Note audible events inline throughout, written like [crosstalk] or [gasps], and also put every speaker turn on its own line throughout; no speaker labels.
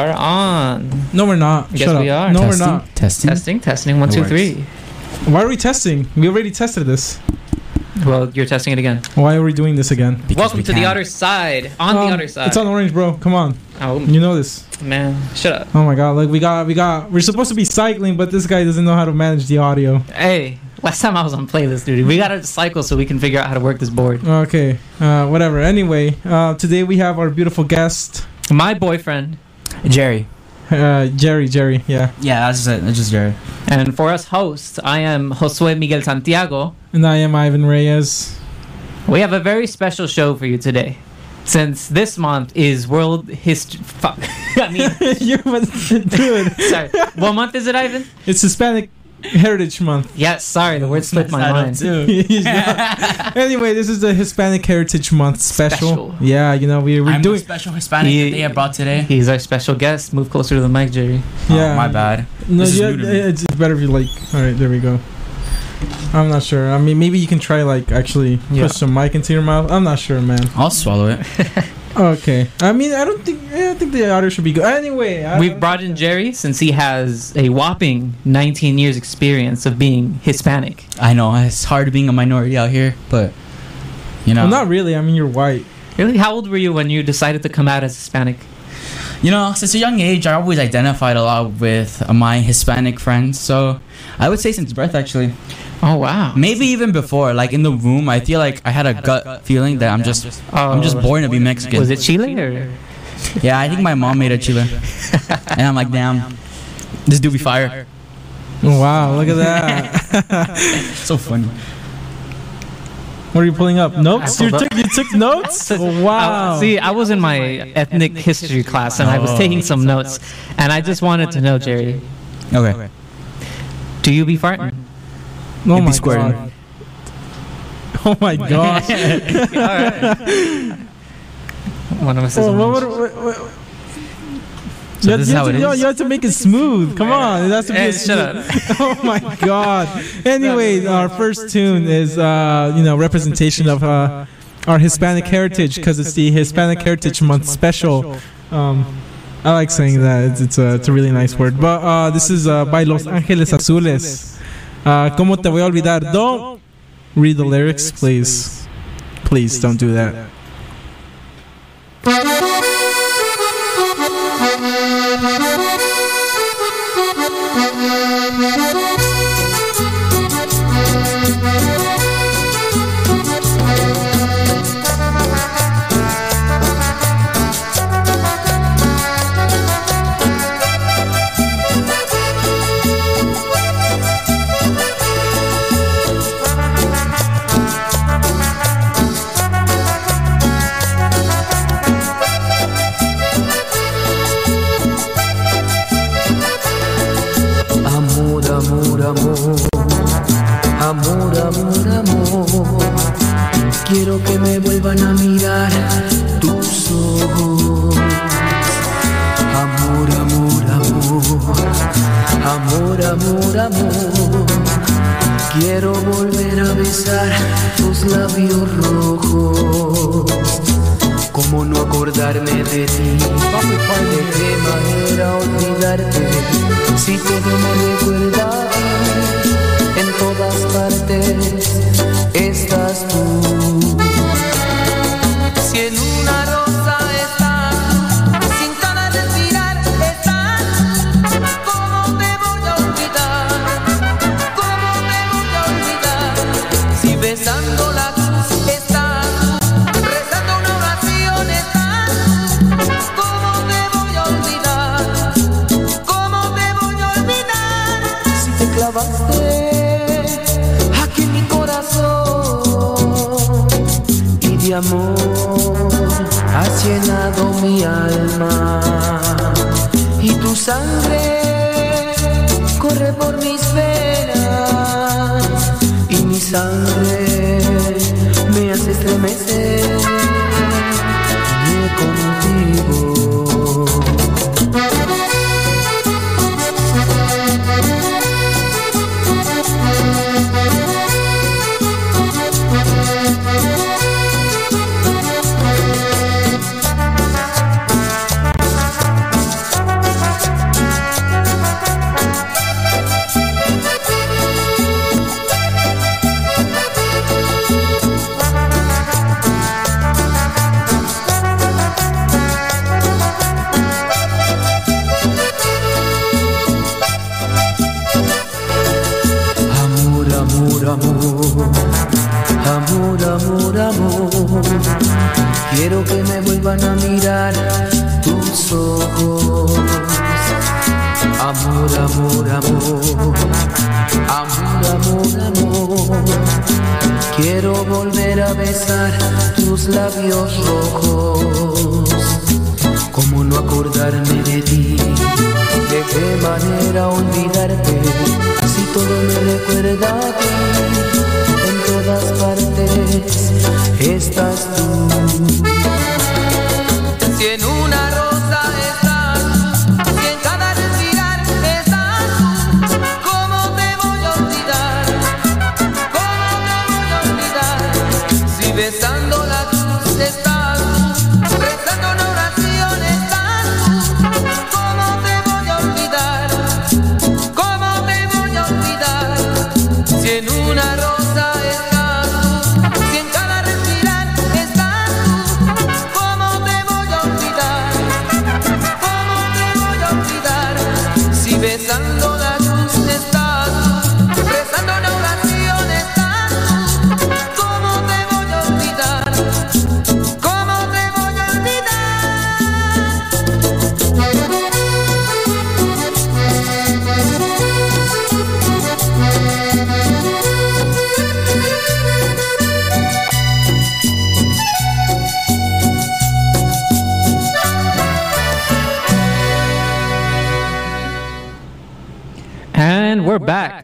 And we are on.
No, we're not.
Yes,
Shut up.
we are.
No,
testing,
we're not.
Testing.
Testing, testing. One,
It
two,
works.
three.
Why are we testing? We already tested this.
Well, you're testing it again.
Why are we doing this again?
Because
Welcome
we
to the
can.
other side. On
Um,
the other side.
It's on orange, bro. Come on.
oh
You know this.
man, shut up.
Oh my god. Like we got, we got. We're supposed to be cycling, but this guy doesn't know how to manage the audio.
Hey, last time I was on playlist duty, we gotta cycle so we can figure out how to work this board.
Okay. Uh, whatever. Anyway, uh, today we have our beautiful guest,
My boyfriend,
Jerry.
uh, Jerry. Jerry. Yeah.
Yeah, that's just it. It's just Jerry.
and for us hosts, I am Josue Miguel Santiago.
And I am Ivan Reyes.
We have a very special show for you today. Since this month is World History. Fuck. [laughs] I mean, [laughs]
you dude.
sorry. What month is it, Ivan?
It's Hispanic [laughs] Heritage Month.
Yes, sorry, the word slipped my [laughs] mind.
He's [laughs] not- anyway, this is the Hispanic Heritage Month special.
Special.
Yeah, you know we we're
I'm
doing.
the special Hispanic
He-
that they have brought today.
He's our special guest. Move closer to the mic, Jerry.
Oh, yeah.
Oh, my bad.
No,
This is
yeah,
new to me.
it's it's better if you like. All right, there we go. I'm not sure. I mean, maybe you can try like actually
Yeah.
push some mic into your mouth. I'm not sure, man.
I'll swallow it.
Okay. I mean, I don't think. I don't think the audio should be good. Anyway, I,
We've brought in Jerry since he has a whopping 19 years experience of being Hispanic.
I know it's hard being a minority out here, but you know,
Well, not really. I mean, you're white.
Really, how old were you when you decided to come out as Hispanic?
you know, since a young age, I always identified a lot with my Hispanic friends. So I would say since birth, actually,
Oh wow,
maybe even before, like in the womb, I feel like I had a gut feeling that I'm just, I'm just
Oh,
born to be Mexican.
Was it Chile or?
Yeah, I think my mom made a chile, [laughs] and I'm like, damn, this dude be fire.
Wow, look at that. [laughs]
So funny.
what are you pulling up? Notes? You took you took notes? [laughs] wow.
Uh, see, I was in my ethnic history class and I was
Oh.
taking some notes, and I just wanted to know, Jerry,
Okay.
do you be farting?
Oh
be
my
squirting.
god. [laughs] Oh my [laughs] gosh.
One of us is.
Oh,
orange.
what, what, what, what,
So
you, have,
this is
you,
how
have
it
to, you
is.
have to make it smooth. Come on, it has to be.
Hey,
a
shut
smooth- [laughs] oh my god. Anyway, our first tune is uh, you know representation of uh, our Hispanic heritage because it's the Hispanic Heritage Month special. Um, I like saying that. It's, it's a it's a really nice word. But uh, this is uh, by Los Ángeles Azules. Uh, ¿Cómo te voy a olvidar? Don't read the lyrics, please. Please don't do that.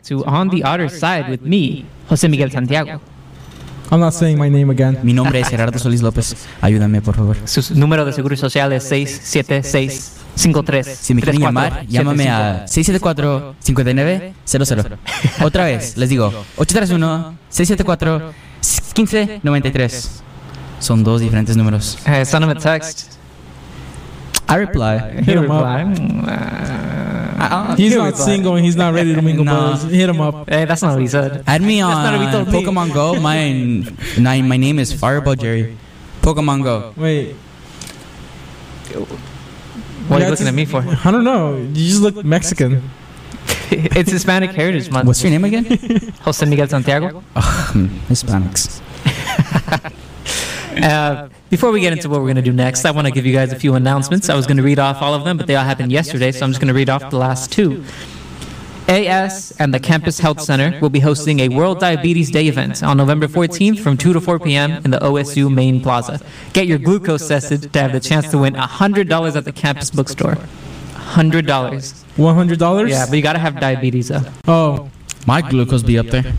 To On the Other Side with me, Jose Miguel Santiago.
I'm not saying my name again.
Mi nombre es Gerardo Solís López. Ayúdame, por favor.
Su número de seguro social es 676-53.
Si me quieren llamar, llámame a 674-5900. Otra vez, les digo, 831-674-1593. Son dos diferentes números.
Uh, send him a text.
I reply.
Reply. Uh,
He's not single and he's not ready to mingle. [laughs]
No.
brothers. Hit him up.
Hey, that's not what he said.
Add me
That's
on
not what he told me.
Pokemon Go. My, my, my name is Fireball Jerry. Pokemon Go.
Wait.
What are you looking
it's-
at me for?
I don't know. You just look Mexican. [laughs]
it's Hispanic Heritage Month.
What's your name again?
Jose Miguel Santiago.
Hmm, Hispanics. [laughs]
Uh, before we get into what we're going to do next, I want to give you guys a few announcements. I was going to read off all of them, but they all happened yesterday, so I'm just going to read off the last two. AS and the Campus Health Center will be hosting a World Diabetes Day event on November 14th from 2 to 4 p.m. in the OSU Main Plaza. Get your glucose tested to have the chance to win $100 at the campus bookstore. $100.
One hundred dollars.
Yeah, but you got to have diabetes, though.
Oh,
My glucose be up there.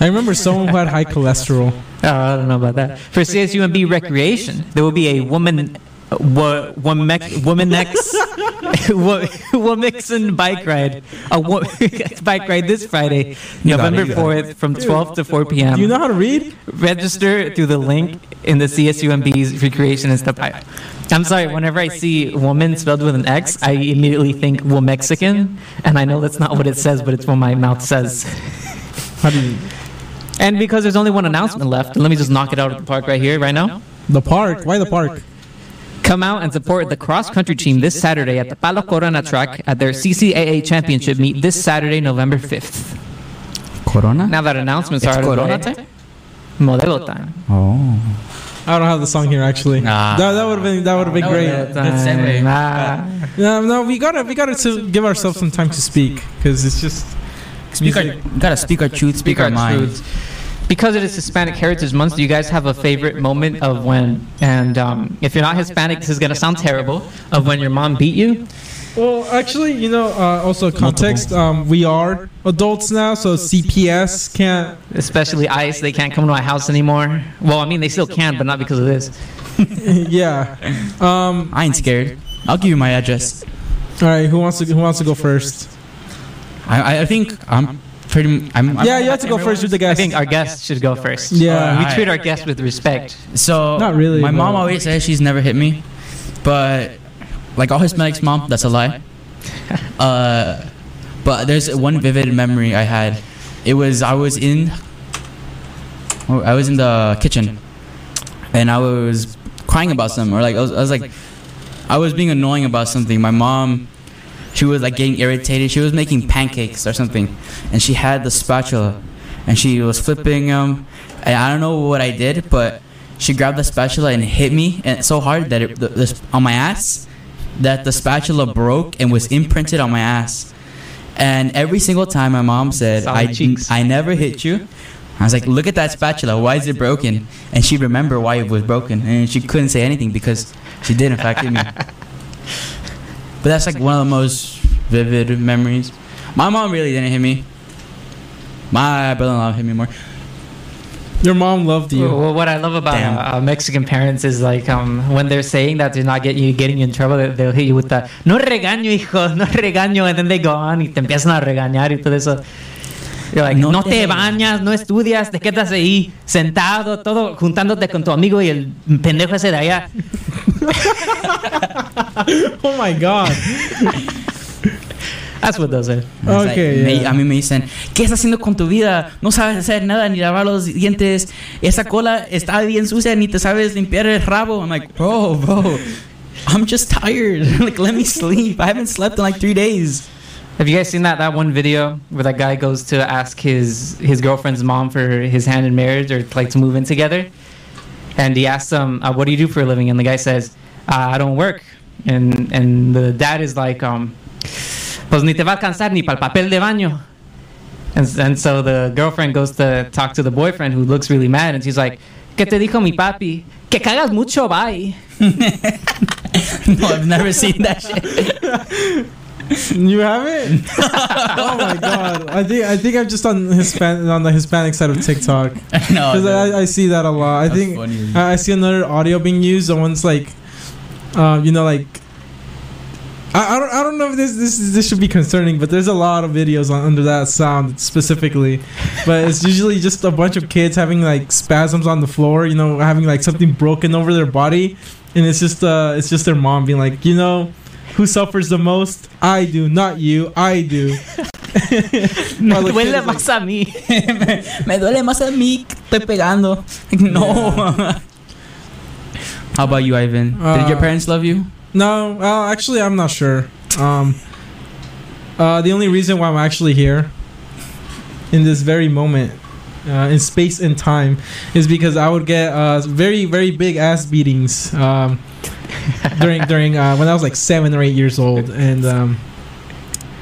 I remember someone who had high cholesterol.
Oh, I don't know about that. For CSUMB recreation, there will be a woman, wo, womex, womanex, [laughs] wo, womixon bike ride, a wo, [laughs] [laughs] bike ride this Friday,
You got it,
November fourth, from 12 to 4 p.m.
Do you know how to read?
Register through the link in the CSUMB's recreation and stuff. I, I'm sorry. Whenever I see woman spelled with an X, I immediately think Womexican, and I know that's not what it says, but it's what my mouth says.
How do you?
And because there's only one announcement left, let me just knock it out of the park right here, right now.
The park? Why the park?
Come out and support the cross country team this Saturday at the Palo Corona track at their CCAA championship meet this Saturday, November 5th.
Corona?
Now that announcements
It's
are out of the
Corona time?
Modelo time.
Oh.
I don't have the song here actually.
Nah.
That, that would have been that would have been
That
great.
would've Good.
Nah.
No, no, we gotta we gotta to give ourselves some time to speak because it's just
Speak our, gotta speak our truth, speak, our, mind.
truths. Because it is Hispanic Heritage Month, do you guys have a favorite moment of when, and um, if you're not Hispanic, this is going to sound terrible, of when your mom beat you?
Well, actually, you know, uh, also context. Um, we are adults now, so CPS can't.
Especially ICE, they can't come to my house anymore. Well, I mean, they still can, but not because of this. [laughs] [laughs]
yeah. Um.
I ain't scared. I'll give you my address.
All right. Who wants to Who wants to go first?
I, I- I think I'm pretty. I'm, I'm
Yeah, you have to go first with the
guests.
I
think our guest should go first.
Yeah.
We treat our guests with respect.
So
Not really,
My mom always says she's never hit me, but like all Hispanics, mom, that's a lie. [laughs] Uh, but there's one vivid memory I had. It was I was in. I was in the kitchen, and I was crying about something, or like I was, I was like, I was being annoying about something. My mom, she was like getting irritated. She was making pancakes or something, and she had the spatula, and she was flipping them. And I don't know what I did, but she grabbed the spatula and hit me and so hard that it the, the, on my ass that the spatula broke and was imprinted on my ass. And every single time my mom said, I. I never hit you. I was like, look at that spatula. Why is it broken? And she remembered why it was broken. And she couldn't say anything because she did, in fact, hit me. [laughs] But that's like one of the most vivid memories. My mom really didn't hit me. My brother-in-law hit me more.
Your mom loved you.
Well, what I love about uh, uh, Mexican parents is like um, when they're saying that they're not getting you getting you in trouble, they- they'll hit you with the no regaño, hijo, no regaño, and then they go on y te empiezan a regañar y todo eso. Like, no,
No
te,
te-
bañas, no estudias, te quedas ahí sentado, todo juntándote con tu amigo y el pendejo ese de allá. [laughs]
Oh my god. [laughs]
That's what they'll say.
It's like,
Okay,
me-
yeah.
a mí me dicen, ¿qué estás haciendo con tu vida? No sabes hacer nada, ni lavar los dientes. Esa cola está bien sucia, ni te sabes limpiar el rabo. I'm like, bro, bro, I'm just tired. [laughs] like, let me sleep. I haven't slept in like three days.
Have you guys seen that that one video where that guy goes to ask his his girlfriend's mom for his hand in marriage or like to move in together, and he asks him, uh, "What do you do for a living?" And the guy says, uh, "I don't work," and and the dad is like, um, "Pues ni te va a alcanzar ni para el papel de baño." And, and so the girlfriend goes to talk to the boyfriend who looks really mad, and she's like, "¿Qué te dijo mi papi? Que cagas mucho, bye." [laughs]
no, I've never seen that shit. [laughs] [laughs]
You haven't? [laughs] oh my god! I think I think I'm just on Hispan on the Hispanic side of TikTok [laughs]
no,
because. I, I see that a lot. I
That's
think
funny.
I, I see another audio being used. The one's like, uh, you know, like. I, I don't I don't know if this this this should be concerning, but there's a lot of videos on under that sound specifically, but it's usually just a bunch of kids having like spasms on the floor, you know, having like something broken over their body, and it's just uh it's just their mom being like, you know, who suffers the most? I do, not you. I do. [laughs]
Me
While the kid
duele
like-
más a mí. [laughs]
Me duele más a mí estoy pegando. Like, [laughs] no. How about you, Ivan? Did your
Uh,
parents love you?
No, well, actually, I'm not sure. Um, uh, the only reason why I'm actually here in this very moment, uh, in space and time, is because I would get uh, very, very big ass beatings um, [laughs] during during uh, when I was like seven or eight years old, and um,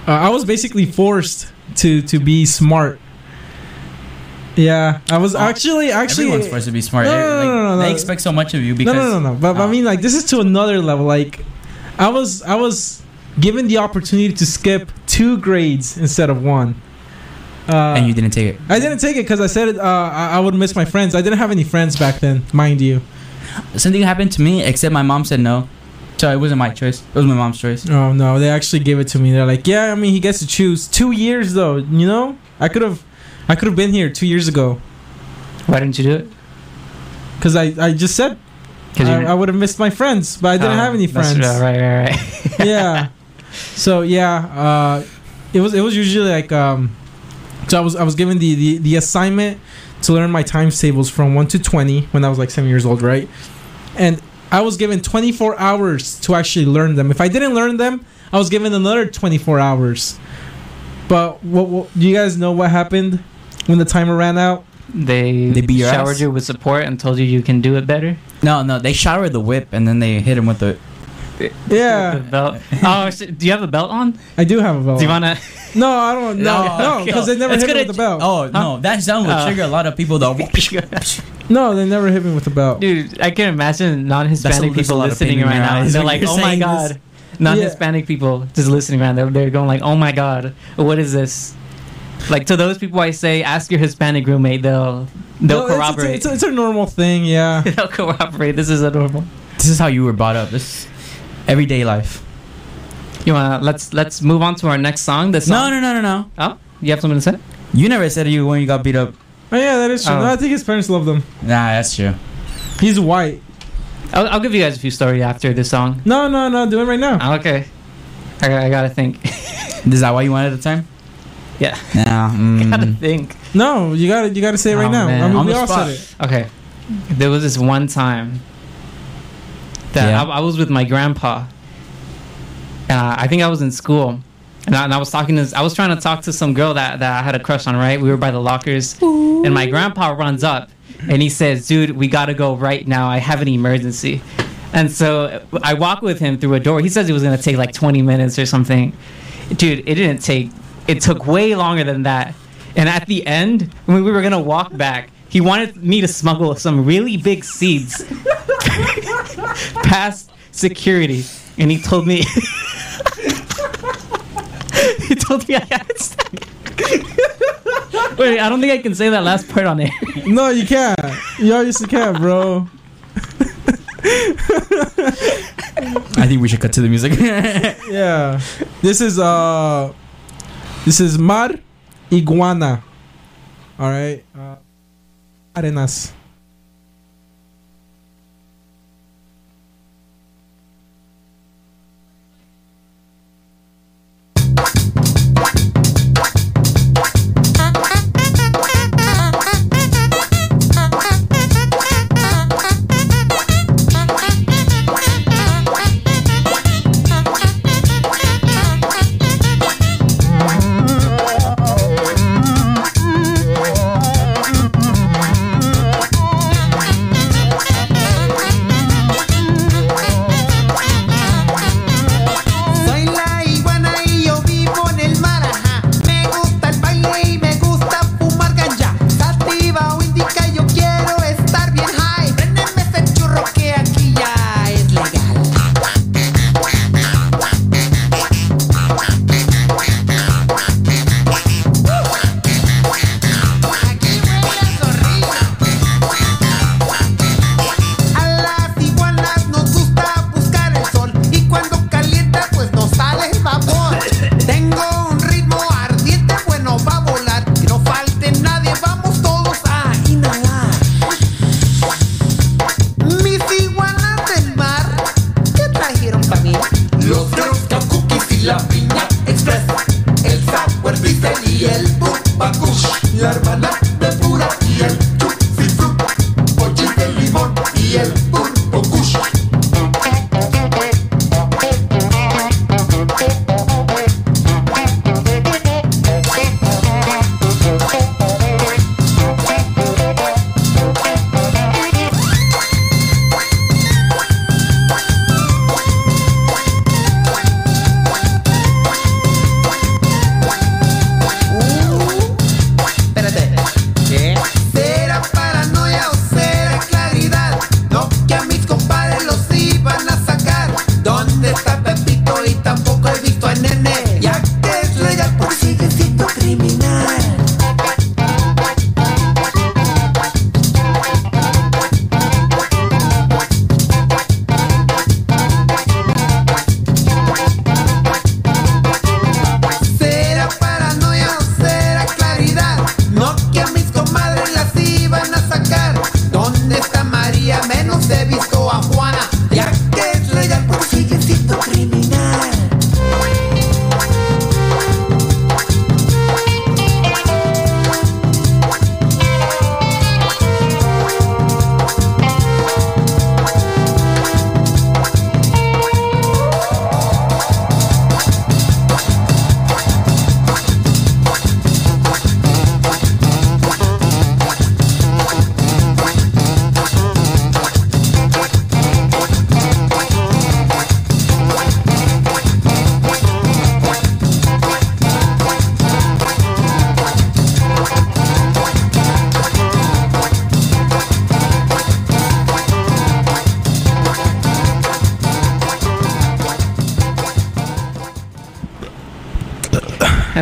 uh, I was basically forced to to be smart. Yeah, I was
Oh,
actually actually
Everyone's supposed to be smart.
No, no,
Like,
no, no, no,
they expect so much of you
no,
because
no, no, no. But, but I
Oh.
mean, like, this is to another level. Like, I was, I was given the opportunity to skip two grades instead of one. Uh,
and you didn't take it.
I didn't take it because I said uh, I, I would miss my friends. I didn't have any friends back then, mind you.
Something happened to me, except my mom said no. So it wasn't my choice. It was my mom's choice.
Oh no, they actually gave it to me. They're like, yeah, I mean, he gets to choose two years though. You know, I could have, I could have been here two years ago
Why didn't you do it?
because I, I just said
'Cause
I, I would have missed my friends, but I didn't
Oh,
have any friends.
right, right, right. [laughs]
yeah. So yeah, uh, it was it was usually like um, so I was I was given the, the the assignment to learn my times tables from one to twenty when I was like seven years old, right? And I was given twenty four hours to actually learn them. If I didn't learn them, I was given another twenty four hours. But what, what do you guys know what happened when the timer ran out?
They,
They beat
showered
ass?
you with support and told you you can do it better.
No, no, they showered the whip and then they hit him with the.
The
Yeah,
belt. Oh, shit. do you have a belt on?
I do have a belt.
Do you wanna?
no, I don't. No, [laughs] no, because they never
It's
hit me
gonna-
with the belt.
Oh no, that sound would
Oh.
trigger a lot of people though. [laughs]
No, they never hit me with the belt.
Dude, I can imagine non-Hispanic
That's a-
people
that's a lot of
listening
pain in
right
my
now.
eyes
They're
when
like,
you're
"Oh my
saying this."
god!" Non-Hispanic people just listening around. They're, they're going like, "Oh my god, what is this?" Like to those people, I say, ask your Hispanic roommate. They'll they'll
No, it's- it's,
corroborate.
It's, a, it's a normal thing, yeah. [laughs]
they'll corroborate. This is a normal.
This is how you were brought up. This everyday life.
You wanna let's let's move on to our next song. This
No,
song.
no, no, no, no.
Oh, you have something to say?
You never said you when you got beat up.
Oh yeah, that is true.
Oh.
No, I think his parents love them.
Nah, that's true.
He's white.
I'll, I'll give you guys a few stories after this song.
No, no, no. Do it right now.
Okay. I, got- I gotta think. [laughs]
Is that why you wanted the time?
yeah,
Nah. [laughs]
gotta
Mm.
think.
No, you gotta, you gotta say it right
Oh,
now.
man.
I mean,
On
we
the
all
spot.
said it.
Okay. There was this one time that
Yeah.
I, I was with my grandpa. and I think I was in school, and I, and I was talking to, I was trying to talk to some girl that, that I had a crush on, right? We were by the lockers, and my grandpa runs up, and he says, "Dude, we gotta go right now. I have an emergency." And so I walk with him through a door. He says it was gonna take like 20 minutes or something. Dude, it didn't take. It took way longer than that. And at the end, when we were gonna walk back, he wanted me to smuggle some really big seeds [laughs] past security, and he told me. [laughs] he told me I had to. Wait, I don't think I can say that last part on air.
No, you can't. You obviously can't, bro.
I think we should cut to the music. [laughs]
Yeah. This is uh this is Mar Iguana. All right. Uh, Arenas.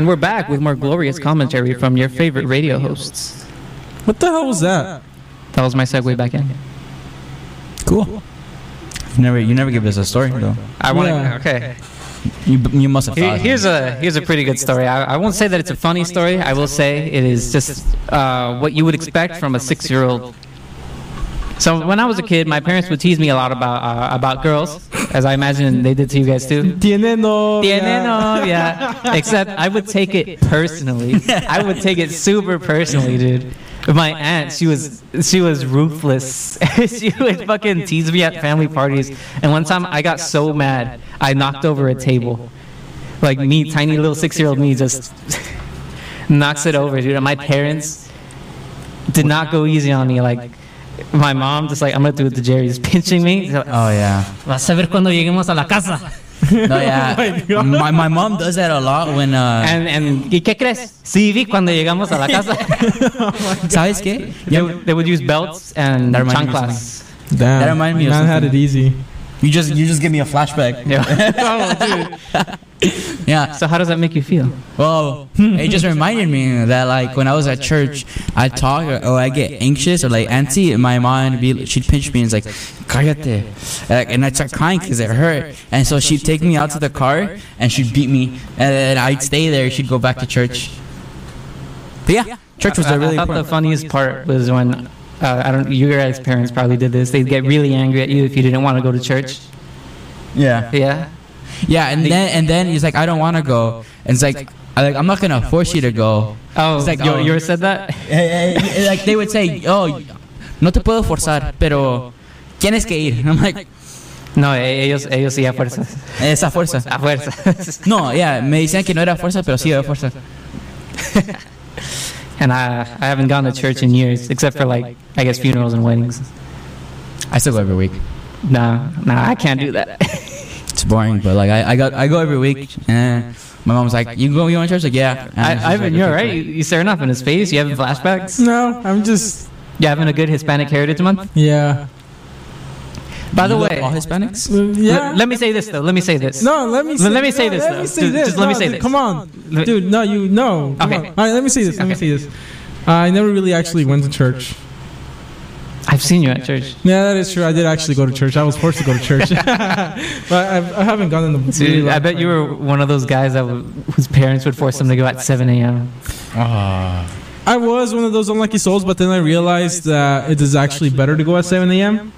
And we're back with more glorious commentary from your favorite radio hosts.
What the hell was that?
That was my segue back in.
cool. You never, you never give us a story though.
I want to.
Yeah.
Okay.
You, you must have thought.
here's a here's a pretty good story. I, I won't say that it's a funny story. I will say it is just uh, what you would expect from a six year old. So when I was a kid, my parents would tease me a lot about uh, about girls, as I imagine [laughs] they did to you guys too.
Tiene novia.
Tiene novia. [laughs] Except I would take it personally. I would take it [laughs] super personally, dude. My aunt, she was she was ruthless. she would fucking tease me at family parties. And one time I got so mad, I knocked over a table. like me, tiny little six-year-old me, just knocks it over, dude. And my parents did not go easy on me. Like my mom, just like I'm gonna do it to Jerry, just pinching me.
Oh yeah.
Vas a ver cuando lleguemos a la casa.
No, yeah. [laughs]
my
my, my mom does that a lot when uh
And, and ¿y qué crees? Sí, vi cuando llegamos a la casa. [laughs]
¿Sabes qué?
they, would, they would use belts and
That reminds me of
chanclas.
Damn.
That reminded me of
Man had it easy.
You just you just give me a flashback. [laughs]
Yeah.
Yeah. [laughs]
So how does that make you feel?
Well, it just reminded me that like when I was at church, I talk or, or I get anxious or like antsy, and my mom would be she'd pinch me and it's like, "Cállate," Like, and I'd start crying because it hurt. And so she'd take me out to the car and she'd beat me, and then I'd stay there. She'd go back to church. But yeah, church was a really
I thought the funniest part was when uh, I don't. You guys' parents probably did this. They'd get really angry at you if you didn't want to go to church.
Yeah,
Yeah.
Yeah, and then and then he's like, "I don't want to go," and it's like. I, like I'm not gonna force you to go.
Oh,
It's like,
you,
oh.
you ever said that? [laughs] [laughs]
like they would say, "Oh, no te puedo forzar, pero tienes que ir." And [laughs] I'm like,
No, ellos, ellos sí a fuerzas.
esa fuerza.
A fuerzas.
No, yeah, me decían que no era fuerza, pero sí era fuerza.
And I, I haven't gone to church in years, except for like, I guess funerals and weddings.
I still go every week.
No, no, I can't do that.
It's boring, but like I, I go I go every week. And my mom's like, "You go, you want to church?" Like, yeah. And
I,
she's
Ivan,
like,
you're right. You, you staring up in his face. You having flashbacks?
No, I'm just
You having a good Hispanic Heritage Month?
yeah.
By the
You
way,
all Hispanics.
Uh, Yeah.
let, let me say this though. Let me say this.
no, let me. Say,
Let me say
no,
this,
Let me say this.
just let me say
dude,
this.
Come on, dude. No, you no.
Okay.
All right, let me say this. Let me
Okay.
say this. I never really actually went to church.
I've seen you at church.
Yeah, that is true. I did actually go to church. I was forced to go to church, [laughs] [laughs] but I've, I haven't gone in the.
Dude, I bet you were one of those guys that w- whose parents would force them to go at 7 a.m. Ah.
I was one of those unlucky souls, but then I realized that it is actually better to go at 7 a.m.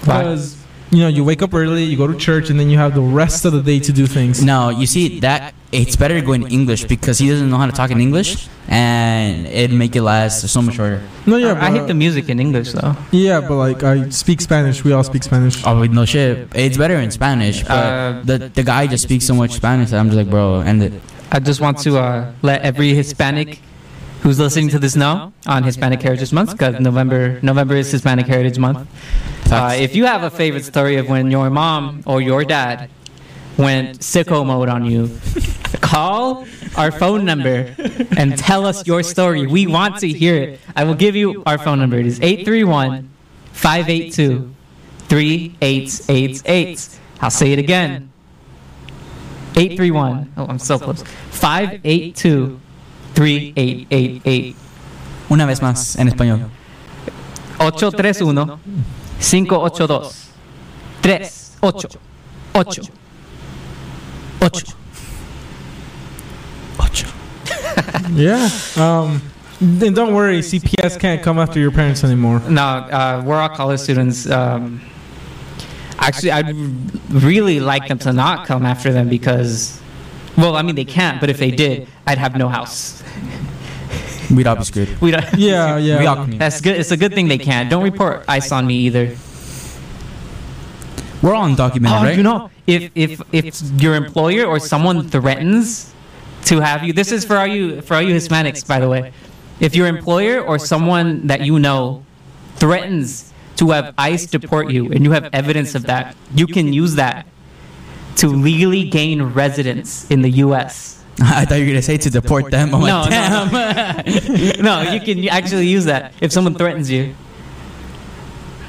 because you know you wake up early, you go to church, and then you have the rest of the day to do things.
No, you see that it's better to go in English because he doesn't know how to talk in English, and it'd make it last so much shorter.
No, yeah,
I
but,
hate the music in English though.
Yeah, but like I speak Spanish. We all speak Spanish.
Oh wait, no shit. It's better in Spanish, but
Uh,
the the guy just speaks so much Spanish that I'm just like, bro, end it.
I just want to uh, let every Hispanic who's listening to this now on Hispanic Heritage Month because November November is Hispanic Heritage Month. Uh, if you have a favorite story of when your mom or your dad went sicko mode on you, [laughs] call our phone number and tell us your story. We want to hear it. I will give you our phone number. It is 831 582 3888. I'll say it again. 831. Oh, I'm so close. 582 3888.
Una vez más en español.
831 582 38 8 8
Ocho. [laughs]
Yeah. Um. Then don't worry, CPS can't come after your parents anymore.
No, uh, we're all college students. Um, actually, I'd really like them to not come after them because, well, I mean, they can't, but if they did, I'd have no house. [laughs]
We'd all be screwed.
We don't,
Yeah, yeah. [laughs]
We all.
That's good. It's a good thing they can't. Don't report ICE on me either.
We're all undocumented,
Oh,
right?
you know, if if if your employer or someone threatens to have you, this is for all you for all you Hispanics, by the way. If your employer or someone that you know threatens to have ICE deport you, and you have evidence of that, you can use that to legally gain residence in the U.S.
I thought you were gonna say to deport them. I'm
No,
like,
no,
damn. [laughs]
no, you can actually use that if someone threatens you.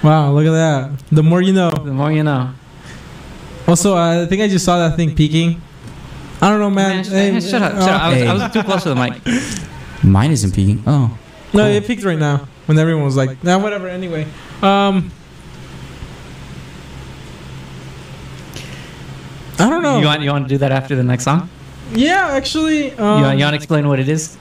Wow, look at that. The more you know.
The more you know.
Also, I think I just saw that thing peeking. I don't know, man.
Man, sh-
Hey,
shut up!
uh,
Shut up! I was, I was too close to the mic.
Mine isn't peeking. Oh.
No, it peaked right now when everyone was like, "Nah, whatever." Anyway, um, I don't know.
You want you want to do that after the next song?
yeah, actually,
You
um,
want, you want to explain what it is?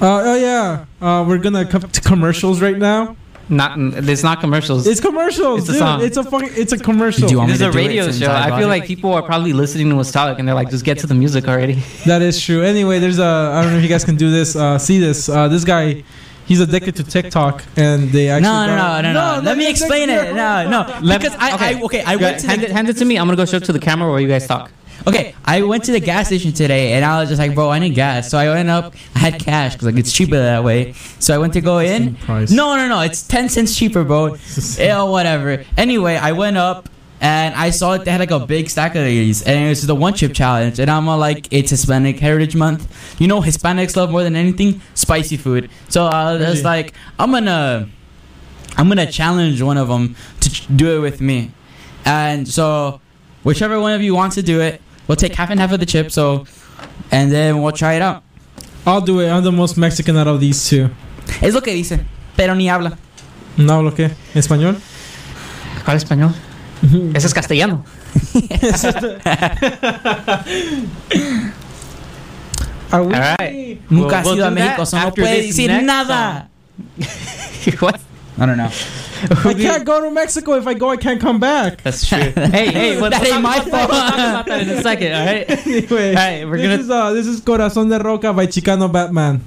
uh, oh yeah, uh, we're gonna come to commercials right now.
Not it's not commercials.
It's commercials,
It's a
dude.
song.
It's a fucking, it's a commercial.
Do you want
this is a
do it
radio show.
I
I feel like people are probably listening to Nostalgic and they're like, just get to the music already.
That is true. Anyway, there's a. I don't know if you guys can do this. Uh, see this. Uh, this guy, he's addicted to TikTok, and they actually.
No, no, no, no, no. Let me explain it. No, no.
Let-
Because I, I, okay, I went to
hand,
the,
it, hand it to me. I'm gonna go show it to the camera while you guys talk.
Okay, I went to the gas station today and I was just like, bro, I need gas. So I went up. I had cash because like it's cheaper that way. So I went to go in. No, no, no. It's ten cents cheaper, bro. [laughs] Yeah, whatever. Anyway, I went up and I saw it. They had like a big stack of these, and it was the one chip challenge. And I'm all like, it's Hispanic Heritage Month. You know, Hispanics love more than anything spicy food. So uh, I was
Really?
like, I'm gonna, I'm gonna challenge one of them to ch- do it with me. And so, whichever one of you wants to do it, we'll take half and half of the chip. So, and then we'll try it out.
I'll do it. I'm the most Mexican out of these two.
Es lo que dice, pero ni habla.
No hablo qué? ¿Español?
¿Cuál español? Ese es castellano.
Are we?
All right.
Nunca
We'll-
ha ido a México, so no puede decir nada. [laughs]
what?
I don't know.
I can't go to Mexico. If I go, I can't come back.
That's true. hey, hey, we'll
That ain't my
about- we'll
fault.
talk about that in a second, all right? [laughs]
anyway,
All right, we're
this
gonna-
is uh, this is Corazón de Roca by Chicano Batman.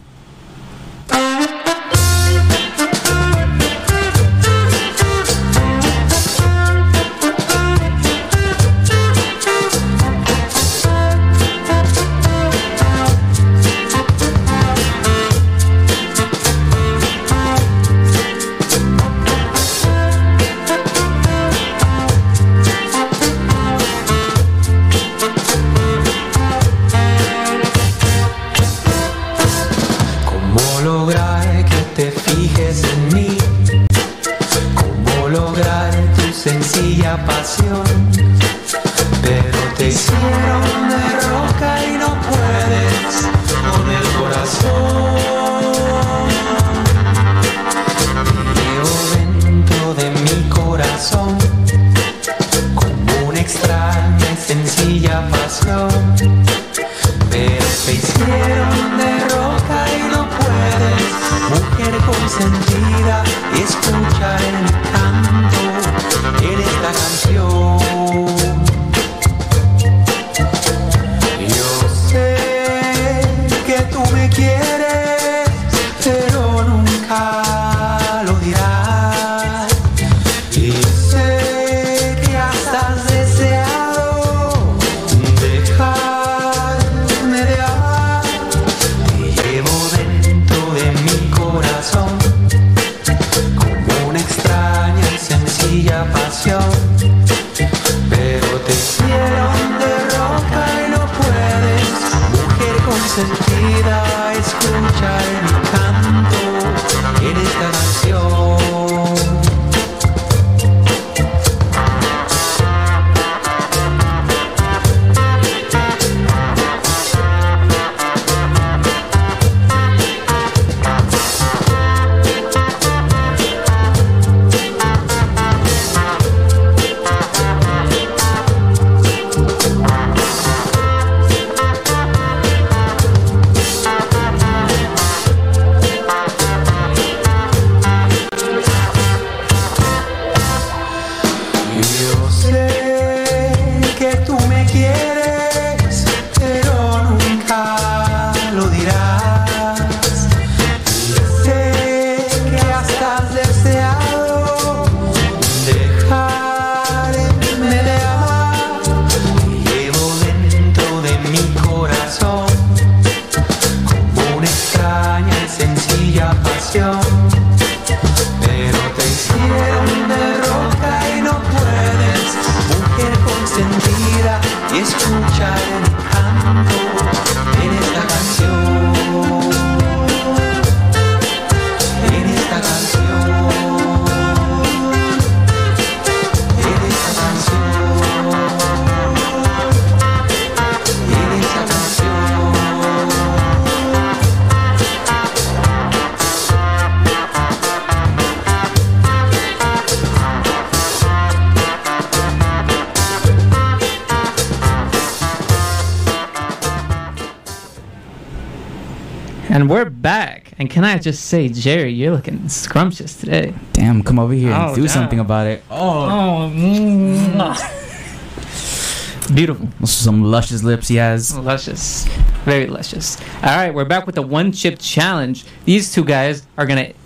And we're back. And can I just say, Jerry, you're looking scrumptious today.
Damn, come over here and
Oh,
do
damn.
something about it. Oh,
Oh, [laughs] beautiful.
those are some luscious lips he has.
Luscious. Very luscious. All right, we're back with the one chip challenge. These two guys are going to.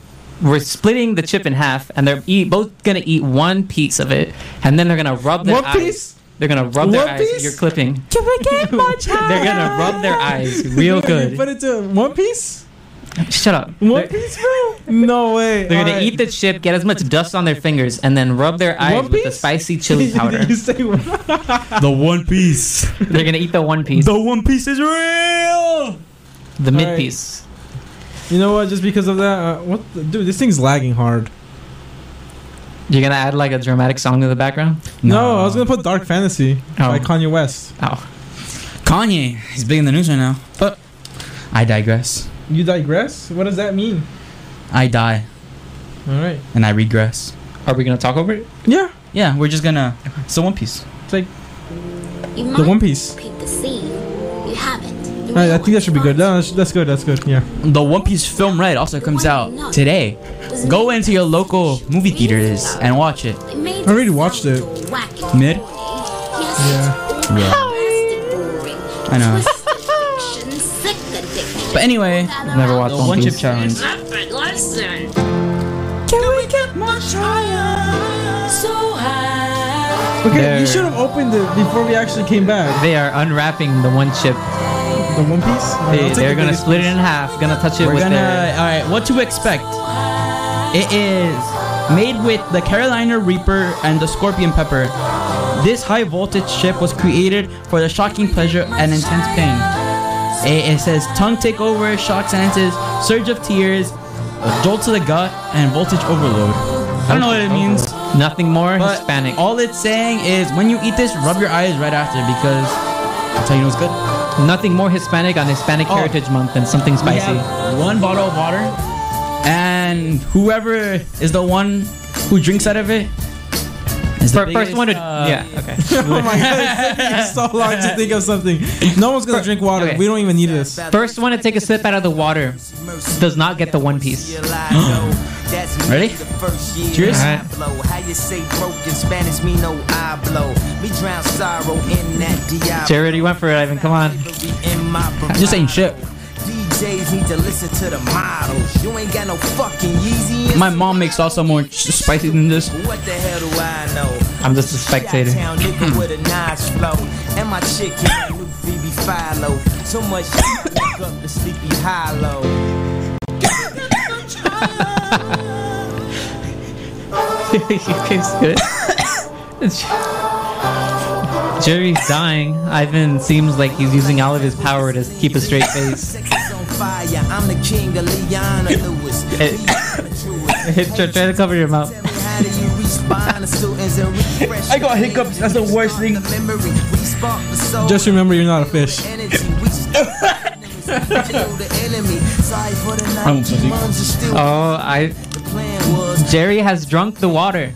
We're splitting the chip in half, and they're eat, both gonna eat one piece of it, and then they're gonna rub their
One
eyes.
piece?
They're gonna rub their
One
eyes.
Piece?
You're clipping.
Can we get [laughs] much
They're gonna rub their eyes real good.
put it to One Piece?
Shut up.
One
They're,
Piece, bro? No way.
they're gonna
Alright.
eat the chip, get as much dust on their fingers, and then rub their eyes
One
with the
Piece?
spicy [laughs] chili powder.
you say what? [laughs]
The One Piece.
They're gonna eat the one piece,
The One Piece is real.
the mid
Alright.
piece.
You know what? Just because of that, uh, what? The, dude, this thing's lagging hard.
You're gonna add like a dramatic song in the background.
No, I was gonna put Dark Fantasy oh. by
Oh.
Kanye West.
Oh,
Kanye. He's big in the news right now. But I digress.
You digress. What does that mean?
I die
All right.
and I regress.
are we gonna talk over it?
Yeah,
Yeah, we're just gonna. It's the One Piece.
it's like
You
the
might
One Piece.
repeat the scene. You haven't. You
All right, I think that should be good. No, that's, that's good. That's good. Yeah.
The One Piece film Red also comes out today. Go into your local movie theaters and watch it.
I already watched it.
Mid?
Yeah.
Yeah. I know.
Twisted fiction, sick addiction.
But anyway,
Never watched
the
One
One Chip
Piece.
Challenge. Can we get much higher?
So high.
Okay,
There.
you should have opened it before we actually came back.
They are unwrapping the one chip.
The One Piece.
They, they're gonna split it in half. Gonna touch it
We're
with
gonna.
their.
All right, what to expect? It is made with the Carolina Reaper and the Scorpion Pepper. This high voltage chip was created for the shocking pleasure and intense pain. It, it says tongue takeover, shock senses, surge of tears, a jolt to the gut, and voltage overload. I don't know what it means.
Nothing more
But
Hispanic.
all it's saying is when you eat this, rub your eyes right after because that's how you know it's good.
Nothing more Hispanic on Hispanic
Oh.
Heritage Month than something
We
spicy.
have one bottle of water, and whoever is the one who drinks out of it is the
Fir- first one to
uh,
yeah okay. [laughs]
Oh my god, it's so long to think of something. No one's gonna drink water.
Okay.
We don't even need this.
First one to take a sip out of the water does not get the one piece. [gasps] [gasps]
Ready? Cheers.
Alright.
How you say broke in Spanish, me no I blow. Me drown sorrow in that Diablo.
Jared, you went for it, Ivan. Come on.
In my
I'm just saying shit.
DJs need to listen to the models. You ain't got no fucking Yeezy.
My mom makes also more spicy than this.
What the hell do I know?
I'm just a spectator.
Nigga with a nice flow. And my chick in a new Phoebe Philo. So much [laughs] up to sleepy hollow. [laughs]
It's good. Jerry's dying. Ivan seems like he's using all of his power to keep a straight face.
Sex is on fire. I'm the king of Leona Lewis.
Try, try to cover your mouth.
Tell me how do you respond to students and refresh
I got hiccups. That's the worst thing.
the memory. We spark the soul.
Just remember, you're not a fish. [laughs] [laughs]
Oh, I
the plan was.
Jerry has drunk the water.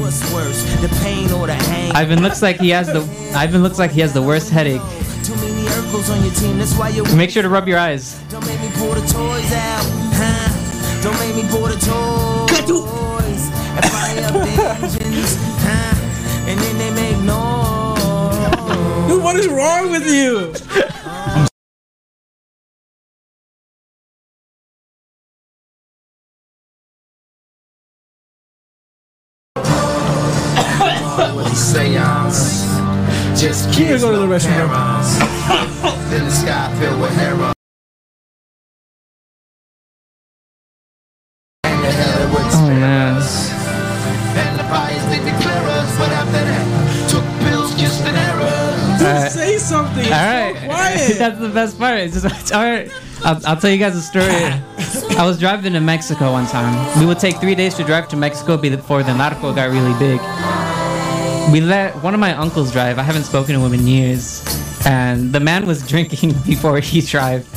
What's worse, the pain or the hang?
Ivan looks like he has the Ivan looks like he has the worst headache.
Too many Urkels on your team. That's why you
Make sure to rub your eyes.
don't make me pull the toys out. Huh? Don't make me pull the toys. And fire up engines. Huh? And then they make noise.
Dude, what is wrong with you? [laughs]
Just
Can you
kids
go to the
no
restroom, bro?
parents. [laughs] then the sky filled with heroin. And the hell it would
Oh man.
And the fires did declare us, but after that, took pills, kissed an error.
Dude,
Alright.
say something. It's
All
so [laughs]
that's the best part. It's just it's all right. I'll, I'll tell you guys a story. I was driving to Mexico one time. We would take three days to drive to Mexico before the narco got really big. We let one of my uncles drive. I haven't spoken to him in years, and the man was [laughs] drinking before he drive.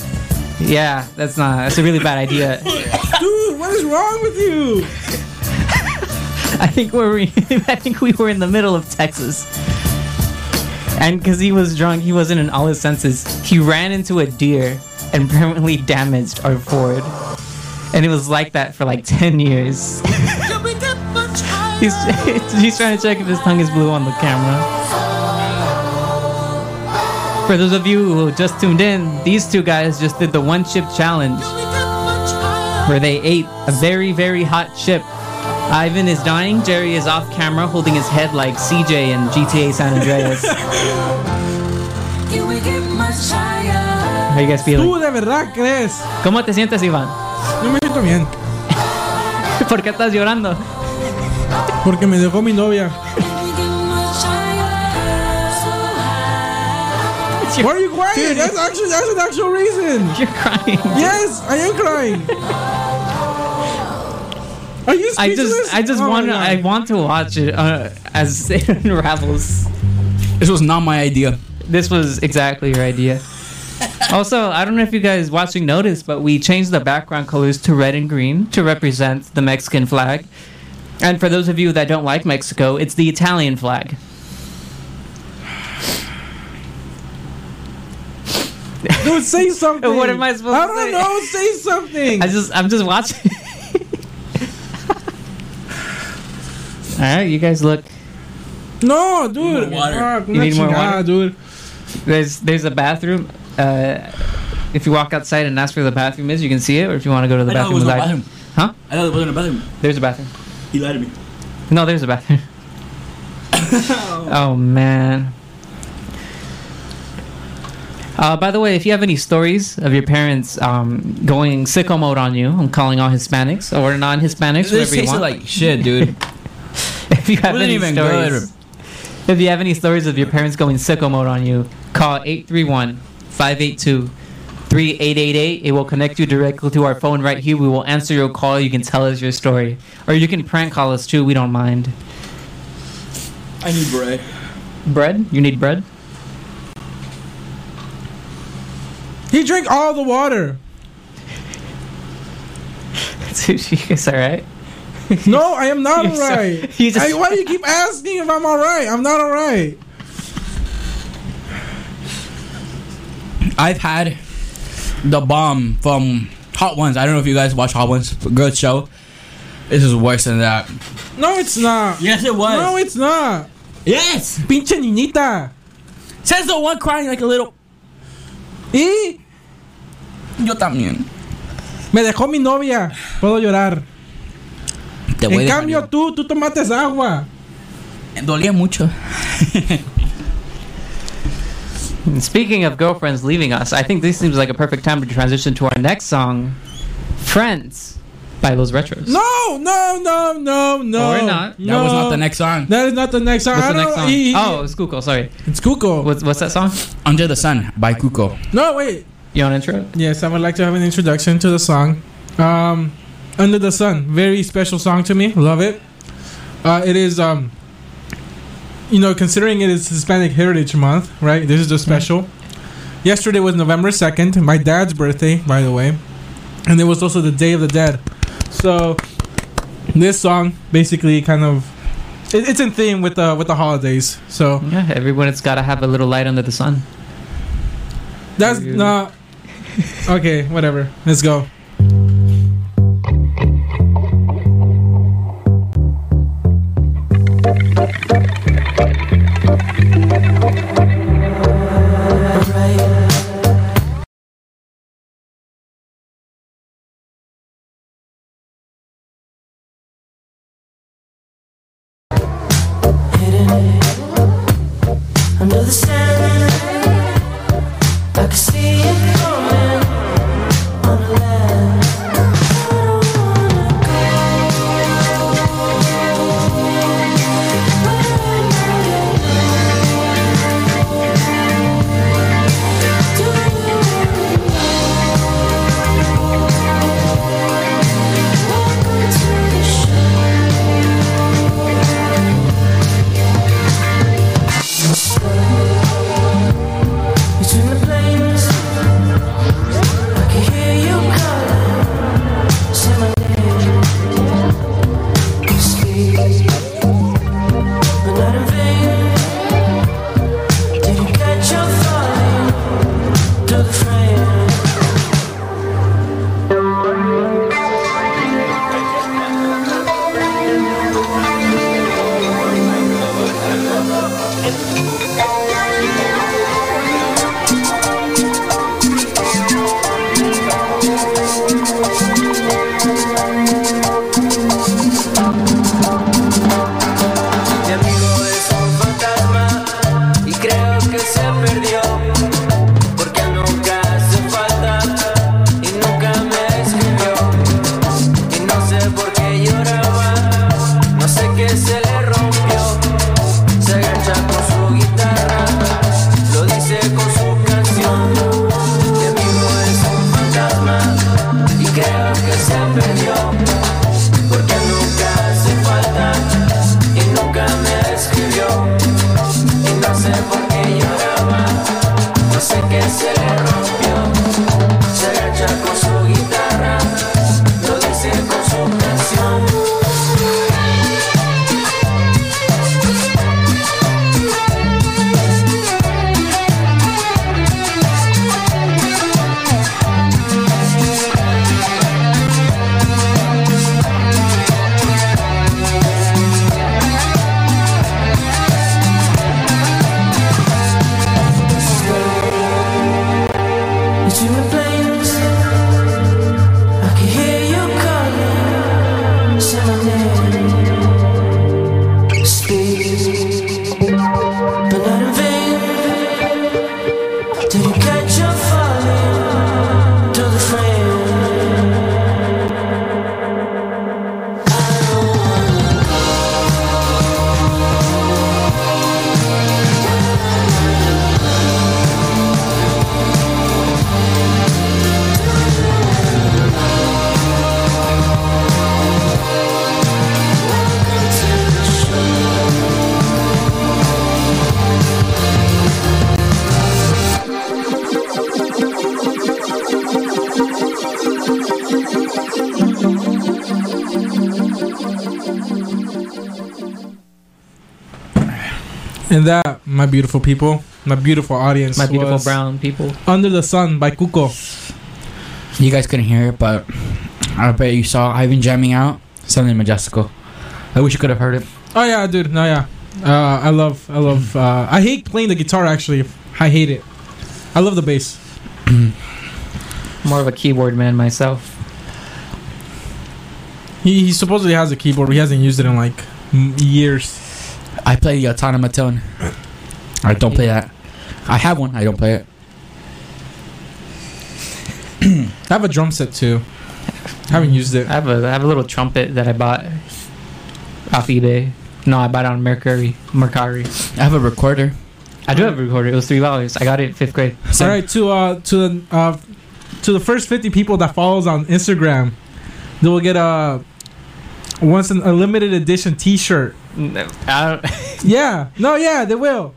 Yeah, that's not. That's a really bad idea. [laughs]
Dude, what is wrong with you? [laughs]
I think we're. I think we were in the middle of Texas. And because he was drunk, he wasn't in all his senses. He ran into a deer and permanently damaged our Ford. And it was like that for like 10 years. He's, [laughs] he's trying to check if his tongue is blue on the camera. For those of you who just tuned in, these two guys just did the one chip challenge where they ate a very, very hot chip Ivan is dying. Jerry is off camera holding his head like CJ in GTA San Andreas.
Can we get much higher?
How you guys
¿Tú
feeling?
de verdad crees?
¿Cómo te sientes, Iván?
Yo me siento bien. [laughs]
¿Por qué estás llorando?
Porque me dejó mi novia.
Can we get much higher? So high.
Why are you crying?
Dude.
That's actually that's an actual reason. [laughs]
You're crying.
Yes, I am crying. Are you speechless?
I just, I just
Oh
want, I want to watch it uh, as it [laughs] unravels.
This was not my idea.
This was exactly your idea. Also, I don't know if you guys watching noticed, but we changed the background colors to red and green to represent the Mexican flag. And for those of you that don't like Mexico, it's the Italian flag.
Dude, say [laughs] something.
What am I supposed
I
to
don't
say?
know. Say something. [laughs]
I just, I'm just watching. [laughs] All right, you guys look.
no, dude.
more water.
Fuck,
You need more
chingada,
water?
dude.
There's, there's a bathroom. Uh, if you walk outside and ask where the bathroom is, you can see it. Or if you want to go to the
I thought
bathroom,
it was no bathroom.
Huh?
I thought it wasn't a bathroom.
There's a bathroom.
He lied to me.
No, there's a bathroom. [laughs] oh man. Uh, by the way, if you have any stories of your parents um, going sicko mode on you, I'm calling all Hispanics or non-Hispanics,
This
whatever you
tasted
want.
like shit, dude. [laughs]
if you have any
even
stories, if you have any stories of your parents going sicko mode on you, call 831-582-3888. It will connect you directly to our phone right here. We will answer your call. You can tell us your story, or you can prank call us too. We don't mind.
I need bread.
Bread? You need bread?
He drank all the water. [laughs]
Sushi, it's alright.
No, I am not
You're so-
alright.
you just-
I- why do you keep asking if I'm alright? I'm not alright.
I've had the bomb from Hot Ones. I don't know if you guys watch Hot Ones. Good show. This is worse than that.
No, it's not.
Yes, it was.
No, it's not.
yes.
Pinche niñita.
Says the one crying like a little.
Y
Yo también.
me dejó mi novia. Puedo llorar.
Te voy
En
a dejar
cambio, tú, tú tomates agua.
Dolía mucho. [laughs]
And [laughs] Speaking of girlfriends leaving us, I think this seems like a perfect time to transition to our next song, Friends by Los Retros.
No, no, no, no, no.
Or not.
That was not the next song.
That is not the next song.
What's
I
the next song?
He- he-
oh, it's Cuco, sorry.
it's Cuco.
What's, what's that song?
Under the Sun by Cuco.
No, wait.
You want to intro?
Yes, I would like to have an introduction to the song. Um, Under the Sun, very special song to me. Love it. Uh, it is, um, you know, considering it is Hispanic Heritage Month, right? This is the special. Yesterday was November 2nd, my dad's birthday, by the way. And it was also the Day of the Dead. So, this song basically kind of. It, it's in theme with the with the holidays. So
Yeah, everyone has got to have a little light under the sun.
that's not okay. Whatever. Let's go. Beautiful people, my beautiful audience,
My beautiful brown people.
"Under the Sun" by Cuco.
You guys couldn't hear it, but I bet you saw Ivan jamming out something majestical. I wish you could have heard it.
Oh yeah, dude. No, yeah. Uh, I love, I love. Uh, I hate playing the guitar. Actually, I hate it. I love the bass.
More of a keyboard man myself.
He, he supposedly has a keyboard. But he hasn't used it in like years.
I play the automaton. I don't play that. I have one. I don't play it. [clears throat]
I have a drum set too. I haven't used it.
I have a I have a little trumpet that I bought off eBay. No, I bought it on Mercury. Mercari.
I have a recorder.
I do have a recorder. It was three dollars. I got it in fifth grade.
All right, to uh to the uh to the first fifty people that follows on Instagram, they will get a once an, a limited edition T-shirt.
No, [laughs]
Yeah, no, yeah, they will.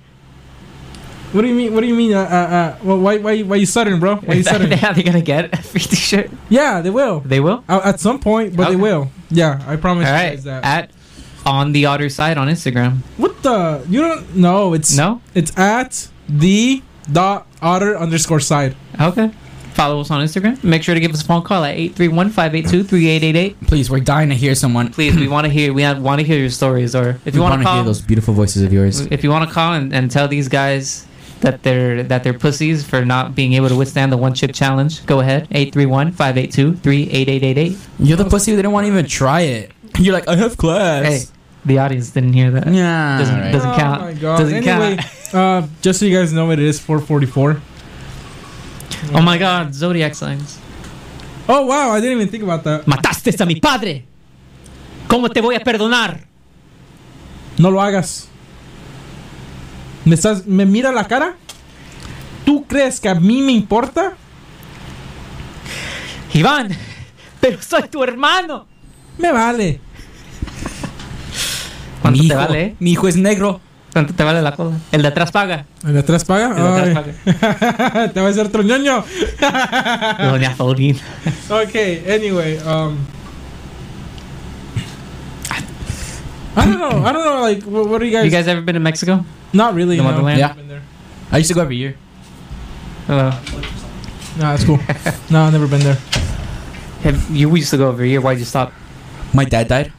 What do you mean? What do you mean? Uh, uh, uh well, why, why, why you stuttering, bro? Why you [laughs]
Is that
stuttering?
how they gonna get a free T-shirt?
Yeah, they will.
They will.
Uh, at some point, but they will. Yeah, I promise
All right, you
guys that.
At on the otter side on Instagram.
what the? You don't know? It's
No.
It's at the dot otter underscore side.
Okay. Follow us on Instagram. Make sure to give us a phone call at 831-582-3888.
Please, we're dying to hear someone. [clears throat]
Please, we want to hear we want to hear your stories or if
we
you want
want
to
to hear
call
those beautiful voices of yours.
if you want to call and, and tell these guys that they're that they're pussies for not being able to withstand the one chip challenge, go ahead. 831-582-38888.
You're the pussy who didn't want to even try it. You're like, I have class.
Hey, the audience didn't hear that.
Yeah.
Doesn't-
alright.
doesn't
oh
count.
my god.
Doesn't
anyway,
count.
uh, just so you guys know, what it is 444.
Oh my god, zodiac signs.
Oh wow, I didn't even think about that.
Mataste a mi padre. ¿Cómo te voy a perdonar?
No lo hagas. ¿Me, estás, ¿Me mira la cara? ¿Tú crees que a mí me importa?
Iván, pero soy tu hermano.
Me vale.
¿Cuánto
mi
te
hijo,
vale? eh?
Mi hijo es negro.
¿Cuánto te vale la cola? El de atrás paga.
¿El de atrás paga?
El de atrás paga. [laughs]
Te va a hacer otro ñoño. [laughs]
Doña. [laughs]
Okay, anyway, um. I don't know. I don't know. Like, what, what are you guys?
You guys ever been to Mexico?
Not really.
The
no.
motherland?
Yeah.
Been there.
I used to go every year.
Uh,
Nah, that's cool. [laughs] no, I've never been there.
have, you we used to go every year. Why'd you stop?
My dad died.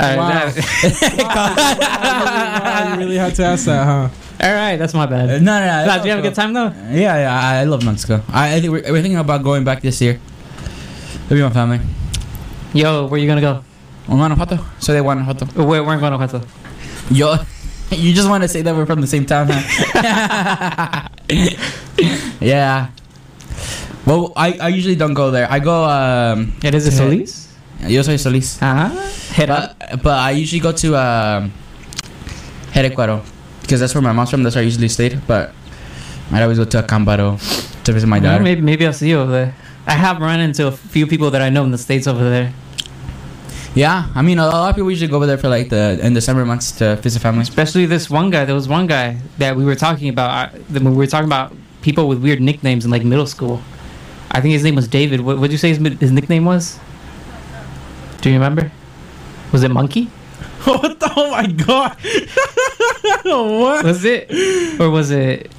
Uh,
Wow.
that- [laughs]
wow, you really had to ask that, huh?
all right, that's my
Uh,
bad.
no, no, no.
Nah, did you have a good time though?
Yeah, yeah. I, I love Mexico. I, I think we're, we're thinking about going back this year. Maybe my family.
Yo, where you gonna go?
On Guanajuato. So they Guanajuato.
Where, where in Guanajuato?
Yo. [laughs] you just want to say that we're from the same town, huh? [laughs] yeah. Well, I, I usually don't go there. I go. Um,
It is a Solis.
Yo soy Solis.
Uh-huh. Hit up.
But, but I usually go to um, Jerecuaro because that's where my mom's from. That's where I usually stayed. But I'd always go to Acambaro to visit my dad.
maybe, maybe I'll see you over there. I have run into a few people that I know in the states over there,
Yeah, I mean, a lot of people usually go over there for like the in the summer months to visit family.
especially this one guy. There was one guy that we were talking about. Uh, I, that we were talking about people with weird nicknames in like middle school. I think his name was David. What would you say his, his nickname was? Do you remember? Was it Monkey? [laughs]
what? The, oh my god! [laughs] what?
Was it, or was it?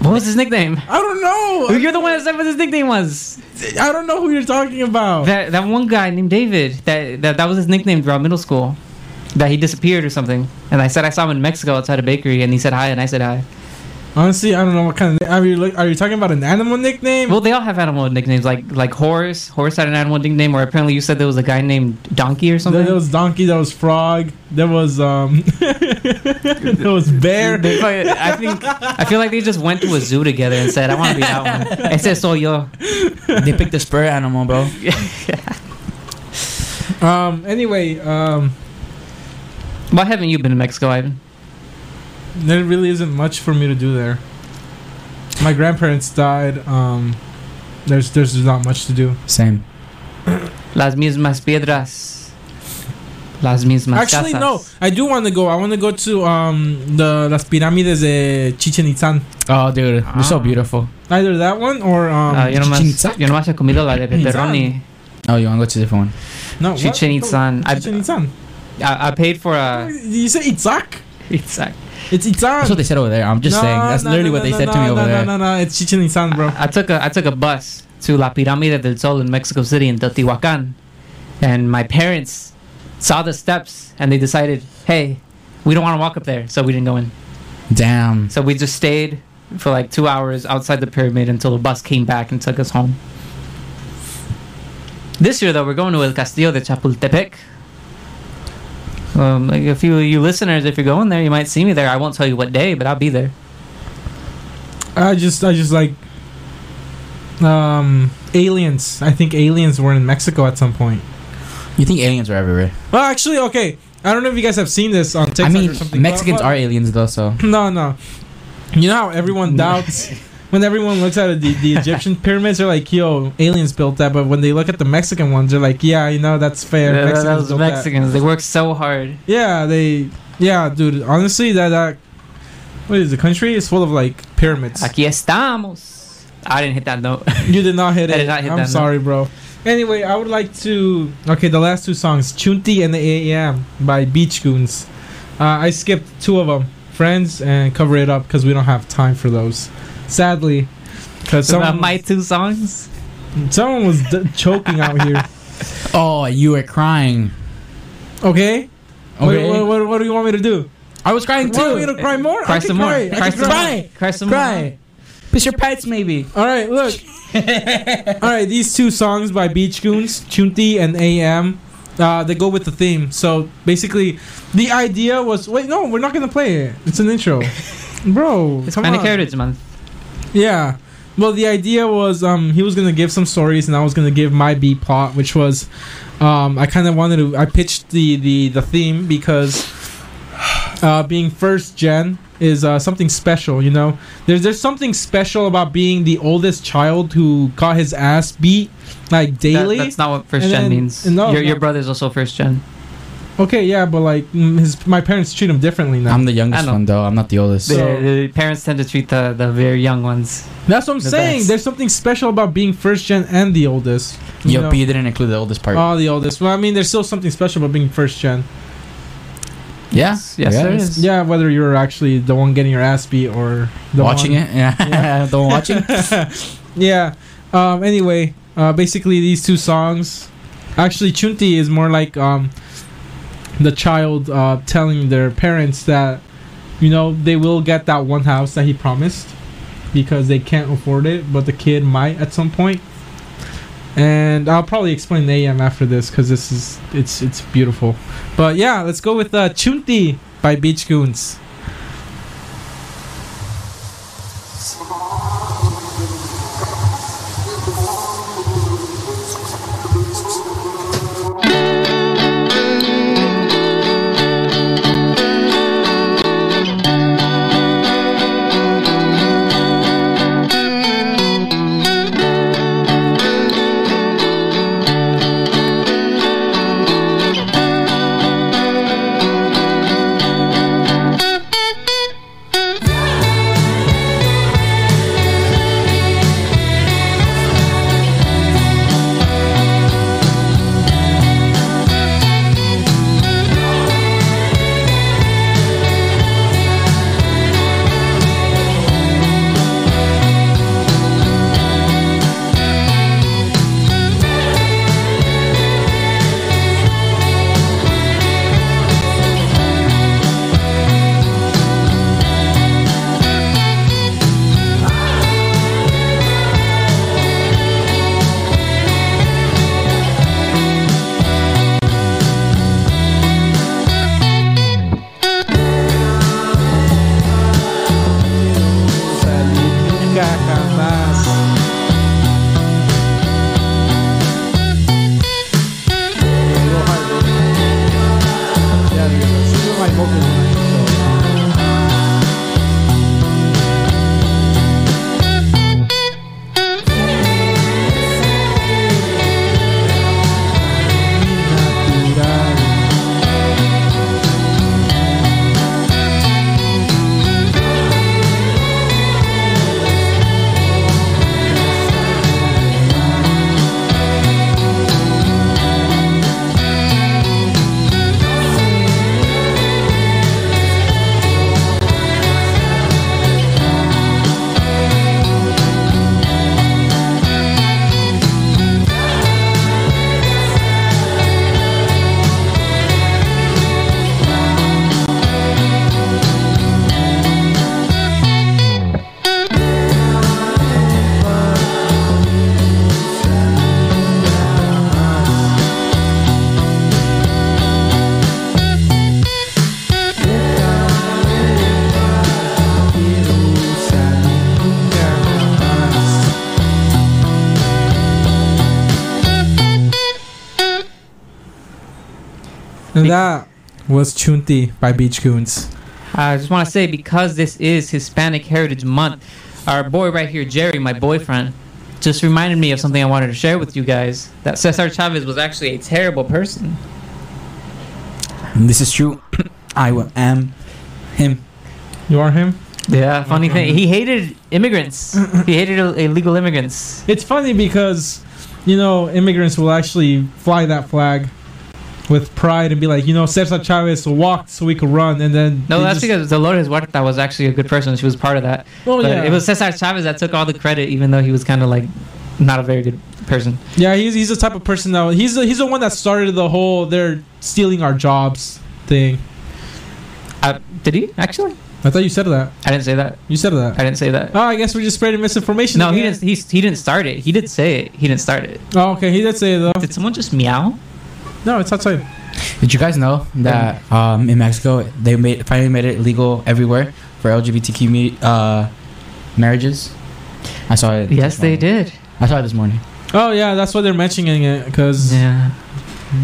What was his nickname?
I don't know.
You're the one that said what his nickname was.
I don't know who you're talking about.
That that one guy named David. That that, that was his nickname throughout middle school. That he disappeared or something. And I said I saw him in Mexico outside a bakery, and he said hi, and I said hi.
Honestly, I don't know what kind of. Are you are you talking about an animal nickname?
Well, they all have animal nicknames, like like Horse. Horse had an animal nickname, or apparently you said there was a guy named Donkey or something.
There, there was donkey. There was frog. There was um. [laughs] there was bear.
They I think I feel like they just went to a zoo together and said, "I want to be that one." [laughs] Ese soy yo.
they picked the spur animal, bro. [laughs]
Um. Anyway, um.
Why haven't you been to Mexico, Ivan?
There really isn't much for me to do there. My grandparents died. Um. There's there's not much to do.
Same.
Las mismas piedras. Las mismas
Actually,
casas.
no. I do want to go. I want to go to um the las pirámides de Chichen Itzan.
Oh, dude, they're so
Ah.
beautiful.
Either that one or um.
Ah, yo nomás,
Chichen Itza?
yo nomás he comido la de pepperoni.
Oh, you want to go to a different one?
no. what?
Chichen Itzan. I,
Chichen Itzan.
I, I paid for a.
Did you say Itzak?
It's
It's Itzan.
That's what they said over there. I'm just
No,
saying. That's
no,
literally
no,
what they
no,
said
no,
to me
no,
over
no,
there.
No, no, no. It's Chichen Itzan, bro.
I took a I took a bus to La Pirámide del Sol in Mexico City in Teotihuacan, and my parents saw the steps and they decided, hey, we don't want to walk up there, so we didn't go in.
Damn.
So we just stayed for like two hours outside the pyramid until the bus came back and took us home. This year, though, we're going to El Castillo de Chapultepec. Um, like a few of you listeners, if you're going there, you might see me there. I won't tell you what day, but I'll be there.
I just, I just like, um, aliens. I think aliens were in Mexico at some point.
You think aliens are everywhere?
Well, actually, okay. I don't know if you guys have seen this on TikTok
I mean,
or something.
Mexicans
but-
are aliens though, so. [laughs]
No, no. You know how everyone [laughs] doubts when everyone looks at the, the Egyptian [laughs] pyramids, they're like, "Yo, aliens built that." But when they look at the Mexican ones, they're like, "Yeah, you know, that's fair."
Yeah,
Mexicans
those
built that."
They work so hard.
Yeah, they. Yeah, dude. Honestly, that that. What is the country? is full of like pyramids.
Aquí estamos. I didn't hit that note. [laughs]
You did not hit
I
it.
did not hit
I'm
that
sorry, bro. Anyway, I would like to. Okay, the last two songs, Chunti and the AM by Beach Goons. Uh, I skipped two of them, Friends and Cover It Up, because we don't have time for those. Sadly, because
About
someone,
my two songs.
someone was d- choking out here. [laughs]
Oh, you were crying.
Okay.
Okay.
What, what, what, what do you want me to do?
I was crying too.
Want me
too.
to cry more?
Cry
I
some more.
cry. I
Cry
can
some
cry.
more. Cry some
Cry. Piss your pants, maybe.
All right, look. [laughs] All right, these two songs by Beach Goons, Chunti and AM, uh, they go with the theme. So basically, the idea was wait, no, we're not gonna play it. It's an intro, [laughs] bro.
more.
come
Hispanic
on.
Heritage Month.
Yeah. Well, the idea was um, he was gonna give some stories, and I was gonna give my B plot, which was um, I kind of wanted to. I pitched the the the theme because uh, being first gen is uh, something special. You know, there's there's something special about being the oldest child who got his ass beat like
That-
daily.
that's not what first
And
gen
then-
means.
no,
your, your brother's also first gen.
okay, yeah, but like mm, his my parents treat him differently now.
I'm the youngest one though. I'm not the oldest.
The,
So-
the parents tend to treat the, the very young ones.
That's what I'm
the
saying.
best.
There's something special about being first gen and the oldest. you
Yo,
know?
but you didn't include the oldest part.
Oh, the oldest. Well, I mean, there's still something special about being first gen.
yeah.
Yes, there is.
Yeah, whether you're actually the one getting your ass beat or the
watching
one-
it. Yeah.
Yeah. [laughs]
the one watching. [laughs]
Yeah. Um. Anyway, uh, basically these two songs, actually, Chunti is more like um, the child uh telling their parents that, you know, they will get that one house that he promised, because they can't afford it, but the kid might at some point. And I'll probably explain the AM after this because this is it's it's beautiful. But yeah, let's go with uh, Chunti by Beach Goons. And that was Chunti by Beach Goons.
I just want to say because this is Hispanic Heritage Month, our boy right here, Jerry, my boyfriend, just reminded me of something I wanted to share with you guys. That Cesar Chavez was actually a terrible person.
This is true. [coughs] I am him.
You are him?
Yeah, funny thing. He hated immigrants. he hated illegal immigrants.
It's funny because, you know, immigrants will actually fly that flag with pride and be like, you know, Cesar Chavez walked so we could run, and then
No, that's
just-
because Dolores Huerta was actually a good person. She was part of that.
Oh
but
yeah,
it was Cesar Chavez that took all the credit, even though he was kind of like not a very good person.
yeah. He's he's the type of person that he's the, he's the one that started the whole they're stealing our jobs thing.
Uh, did he actually?
I thought you said that.
I didn't say that.
You said that.
I didn't say that.
Oh, I guess we're just spreading misinformation.
No, he didn't. He, he didn't start it. He didn't say it. He didn't start it.
Oh, okay. He did say it though.
Did someone just meow?
No, it's outside.
Did you guys know that um, in Mexico they made finally made it legal everywhere for LGBTQ me- uh, marriages? I saw it.
Yes, they did.
I saw it this morning.
Oh yeah, that's why they're mentioning it because
Yeah,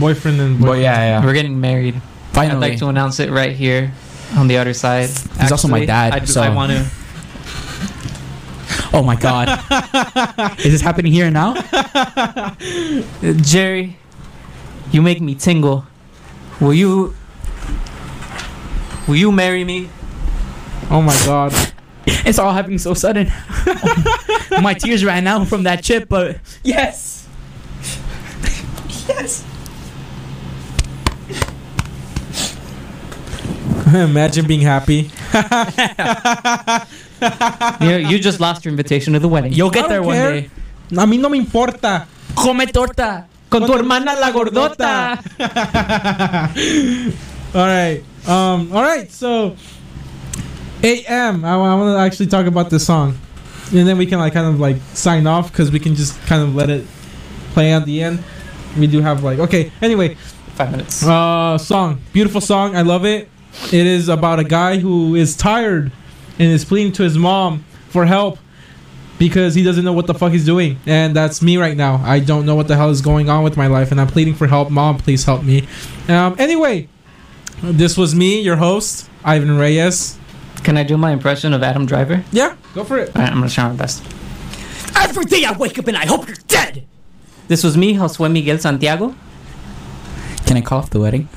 boyfriend and
But
boyfriend.
yeah, yeah.
we're getting married.
Finally, I'd
like to announce it right here on the other side.
He's also my dad,
I, do-
so-
I want to.
oh my god, [laughs] is this happening here and now?
Jerry, you make me tingle. Will you? Will you marry me?
Oh my god.
It's all happening so sudden. [laughs] my tears ran out from that chip, but yes, yes. [laughs]
Imagine being happy. [laughs]
you, you just lost your invitation to the wedding.
You'll get there
don't
one day.
A mí no me importa.
Come torta.
Con tu hermana la gordota. [laughs]
all right. Um. All right. So, AM. I, want to actually talk about this song, and then we can like kind of like sign off because we can just kind of let it play at the end. We do have like okay. Anyway,
Five minutes.
uh, song, beautiful song. I love it. It is about a guy who is tired and is pleading to his mom for help because he doesn't know what the fuck he's doing. And that's me right now. I don't know what the hell is going on with my life and I'm pleading for help. Mom, please help me. Um, anyway, this was me, your host, Ivan Reyes.
Can I do my impression of Adam Driver?
Yeah, go for it.
All right, I'm gonna try my best.
Every day I wake up and I hope you're dead.
This was me, Josue Miguel Santiago.
Can I call off the wedding?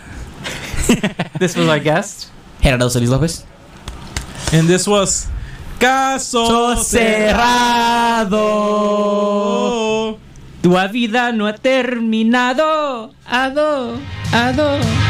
[laughs]
This was our guest.
Gerardo Solis Lopez.
And this was Caso Cerrado.
Tu vida no ha terminado. Ado, ado.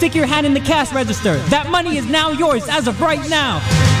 Stick your hand in the cash register. That money is now yours as of right now.